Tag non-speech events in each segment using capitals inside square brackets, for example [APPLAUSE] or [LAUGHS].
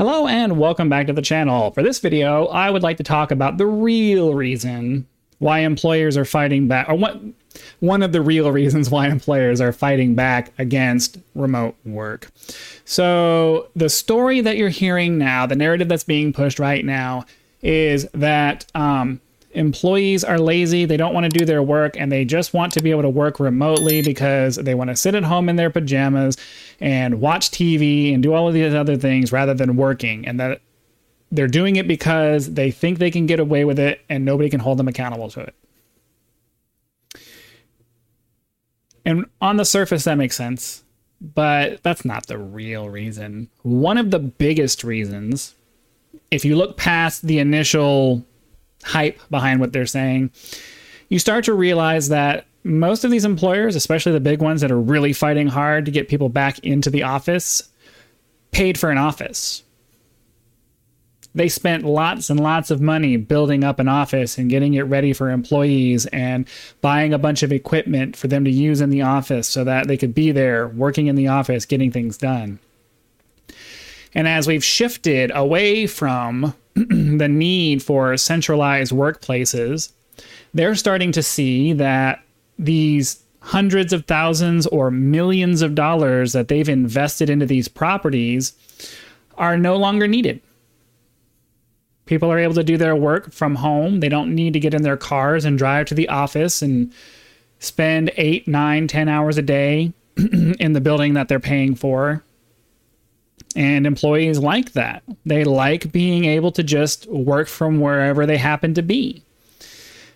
Hello and welcome back to the channel. For this video, I would like to talk about the real reason why employers are fighting back, or what one of the real [LAUGHS] reasons why employers are fighting back against remote work. So, the story that you're hearing now, the narrative that's being pushed right now, is that um, employees are lazy, they don't want to do their work, and they just want to be able to work remotely because they want to sit at home in their pajamas and watch TV and do all of these other things rather than working. And that they're doing it because they think they can get away with it and nobody can hold them accountable to it. And on the surface, that makes sense, but that's not the real reason. One of the biggest reasons, if you look past the initial hype behind what they're saying, you start to realize that most of these employers, especially the big ones that are really fighting hard to get people back into the office, paid for an office. They spent lots and lots of money building up an office and getting it ready for employees and buying a bunch of equipment for them to use in the office so that they could be there working in the office, getting things done. And as we've shifted away from [CLEARS THROAT] the need for centralized workplaces, they're starting to see that these hundreds of thousands or millions of dollars that they've invested into these properties are no longer needed. People are able to do their work from home. They don't need to get in their cars and drive to the office and spend eight, nine, ten hours a day [CLEARS THROAT] in the building that they're paying for. And employees like that. They like being able to just work from wherever they happen to be.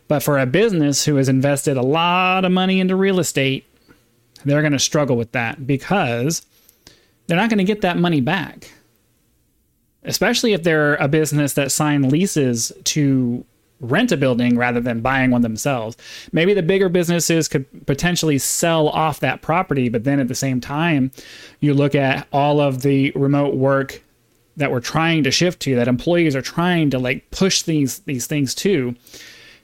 But for a business who has invested a lot of money into real estate, they're going to struggle with that because they're not going to get that money back. Especially if they're a business that signed leases to rent a building rather than buying one themselves. Maybe the bigger businesses could potentially sell off that property, but then at the same time, you look at all of the remote work that we're trying to shift to that employees are trying to like push these these things to.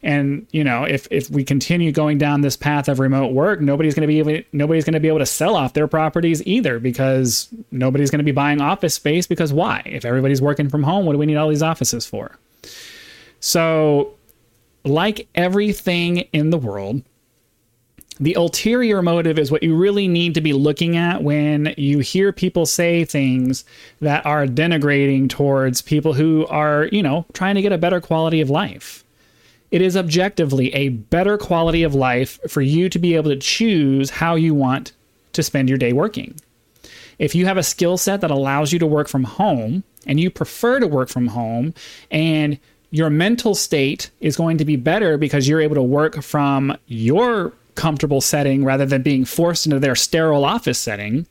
And you know if if we continue going down this path of remote work nobody's going to be able nobody's going to be able to sell off their properties either because nobody's going to be buying office space because why? If everybody's working from home what do we need all these offices for so, like everything in the world, the ulterior motive is what you really need to be looking at when you hear people say things that are denigrating towards people who are, you know, trying to get a better quality of life. It is objectively a better quality of life for you to be able to choose how you want to spend your day working. If you have a skill set that allows you to work from home and you prefer to work from home and your mental state is going to be better because you're able to work from your comfortable setting rather than being forced into their sterile office setting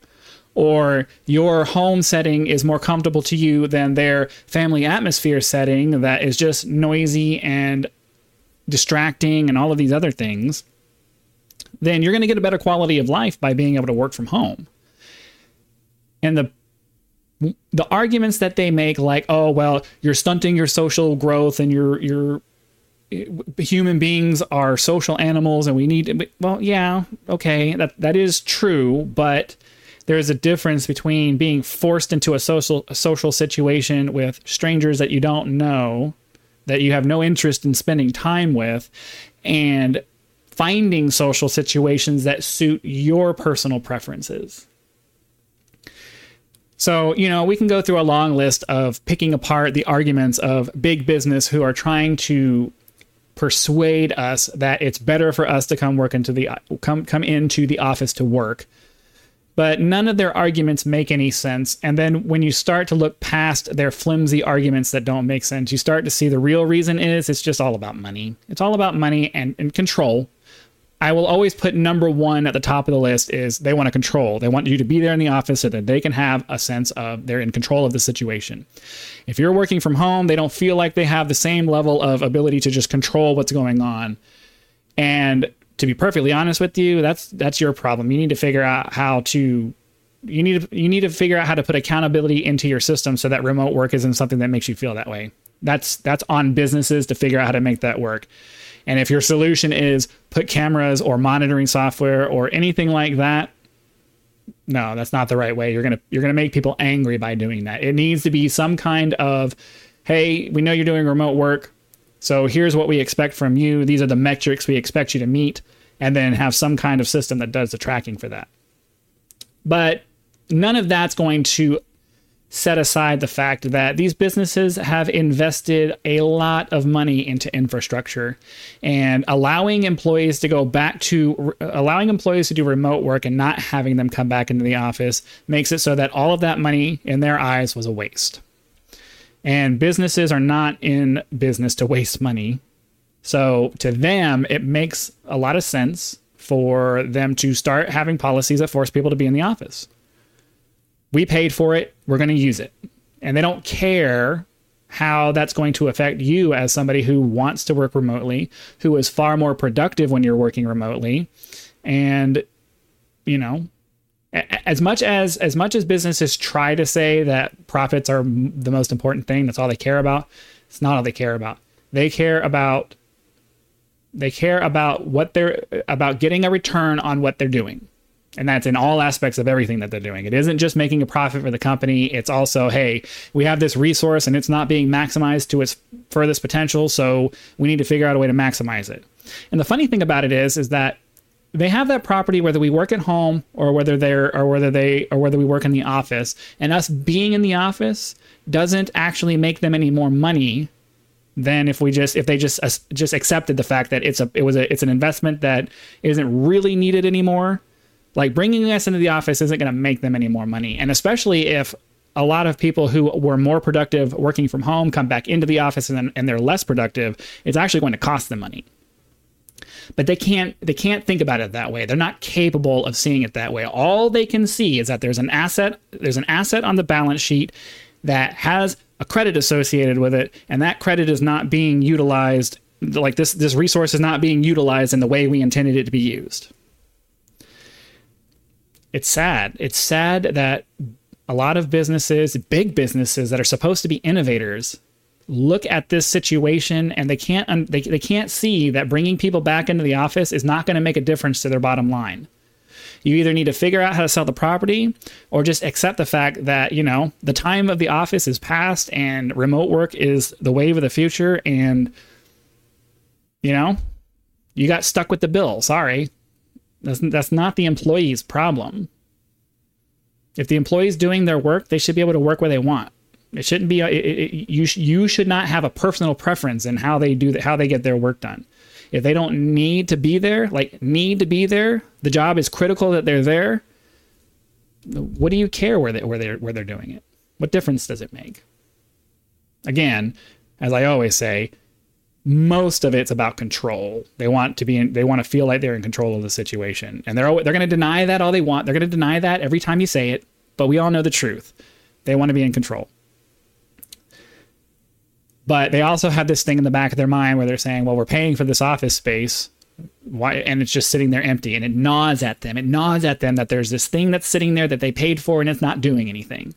or your home setting is more comfortable to you than their family atmosphere setting that is just noisy and distracting and all of these other things, then you're going to get a better quality of life by being able to work from home. And the the arguments that they make like oh well you're stunting your social growth and your your human beings are social animals and we need well yeah okay that that is true but there's a difference between being forced into a social a social situation with strangers that you don't know that you have no interest in spending time with and finding social situations that suit your personal preferences so, you know, we can go through a long list of picking apart the arguments of big business who are trying to persuade us that it's better for us to come work into the come come into the office to work. But none of their arguments make any sense. And then when you start to look past their flimsy arguments that don't make sense, you start to see the real reason is it's just all about money. It's all about money and, and control. I will always put number one at the top of the list is they want to control. They want you to be there in the office so that they can have a sense of they're in control of the situation. If you're working from home, they don't feel like they have the same level of ability to just control what's going on. And to be perfectly honest with you, that's that's your problem. You need to figure out how to you need to you need to figure out how to put accountability into your system so that remote work isn't something that makes you feel that way. That's that's on businesses to figure out how to make that work. And if your solution is put cameras or monitoring software or anything like that, no, that's not the right way. You're gonna you're gonna make people angry by doing that. It needs to be some kind of, hey, we know you're doing remote work, so here's what we expect from you. These are the metrics we expect you to meet, and then have some kind of system that does the tracking for that. But none of that's going to set aside the fact that these businesses have invested a lot of money into infrastructure and allowing employees to go back to allowing employees to do remote work and not having them come back into the office makes it so that all of that money in their eyes was a waste. And businesses are not in business to waste money. So to them, it makes a lot of sense for them to start having policies that force people to be in the office we paid for it, we're going to use it. And they don't care how that's going to affect you as somebody who wants to work remotely, who is far more productive when you're working remotely. And, you know, as much as as much as businesses try to say that profits are the most important thing, that's all they care about. It's not all they care about. They care about they care about what they're about getting a return on what they're doing. And that's in all aspects of everything that they're doing. It isn't just making a profit for the company. It's also, hey, we have this resource and it's not being maximized to its furthest potential. So we need to figure out a way to maximize it. And the funny thing about it is, is that they have that property whether we work at home or whether they're or whether they or whether we work in the office. And us being in the office doesn't actually make them any more money than if we just if they just uh, just accepted the fact that it's a it was a it's an investment that isn't really needed anymore like bringing us into the office isn't going to make them any more money. And especially if a lot of people who were more productive working from home come back into the office and, and they're less productive, it's actually going to cost them money. But they can't they can't think about it that way. They're not capable of seeing it that way. All they can see is that there's an asset there's an asset on the balance sheet that has a credit associated with it and that credit is not being utilized like this this resource is not being utilized in the way we intended it to be used it's sad. It's sad that a lot of businesses, big businesses that are supposed to be innovators, look at this situation and they can't they, they can't see that bringing people back into the office is not going to make a difference to their bottom line. You either need to figure out how to sell the property or just accept the fact that, you know, the time of the office is past and remote work is the wave of the future and you know, you got stuck with the bill. Sorry. That's, that's not the employee's problem. If the employee's doing their work, they should be able to work where they want. It shouldn't be. Uh, it, it, you you should not have a personal preference in how they do that, how they get their work done. If they don't need to be there, like need to be there, the job is critical that they're there. What do you care where they where they where they're doing it? What difference does it make? Again, as I always say, most of it's about control. They want to be in, they want to feel like they're in control of the situation. And they're they're going to deny that all they want. They're going to deny that every time you say it, but we all know the truth. They want to be in control. But they also have this thing in the back of their mind where they're saying, "Well, we're paying for this office space, why and it's just sitting there empty and it gnaws at them. It gnaws at them that there's this thing that's sitting there that they paid for and it's not doing anything."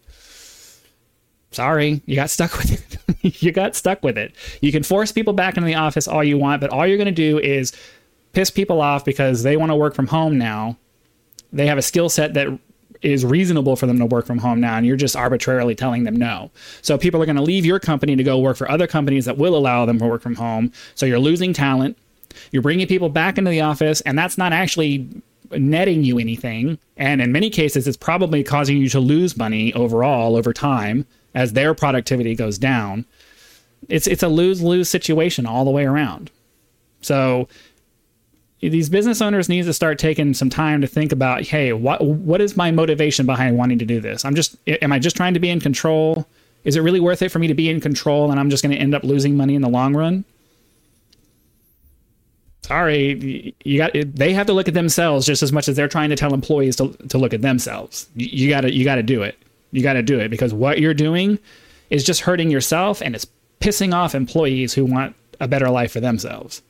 Sorry, you got stuck with it. [LAUGHS] you got stuck with it. You can force people back into the office all you want, but all you're going to do is piss people off because they want to work from home now. They have a skill set that is reasonable for them to work from home now, and you're just arbitrarily telling them no. So people are going to leave your company to go work for other companies that will allow them to work from home. So you're losing talent. You're bringing people back into the office, and that's not actually netting you anything. And in many cases, it's probably causing you to lose money overall over time as their productivity goes down. It's it's a lose lose situation all the way around. So these business owners need to start taking some time to think about, hey, what what is my motivation behind wanting to do this? I'm just am I just trying to be in control? Is it really worth it for me to be in control and I'm just going to end up losing money in the long run? Sorry, you got they have to look at themselves just as much as they're trying to tell employees to, to look at themselves. You got to you got to do it. You got to do it because what you're doing is just hurting yourself and it's pissing off employees who want a better life for themselves.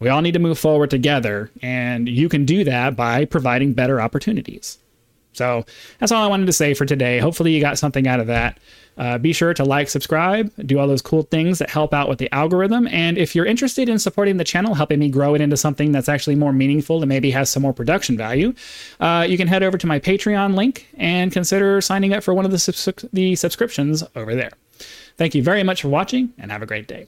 We all need to move forward together, and you can do that by providing better opportunities. So that's all I wanted to say for today. Hopefully, you got something out of that. Uh, be sure to like, subscribe, do all those cool things that help out with the algorithm. And if you're interested in supporting the channel, helping me grow it into something that's actually more meaningful and maybe has some more production value, uh, you can head over to my Patreon link and consider signing up for one of the, subs- the subscriptions over there. Thank you very much for watching and have a great day.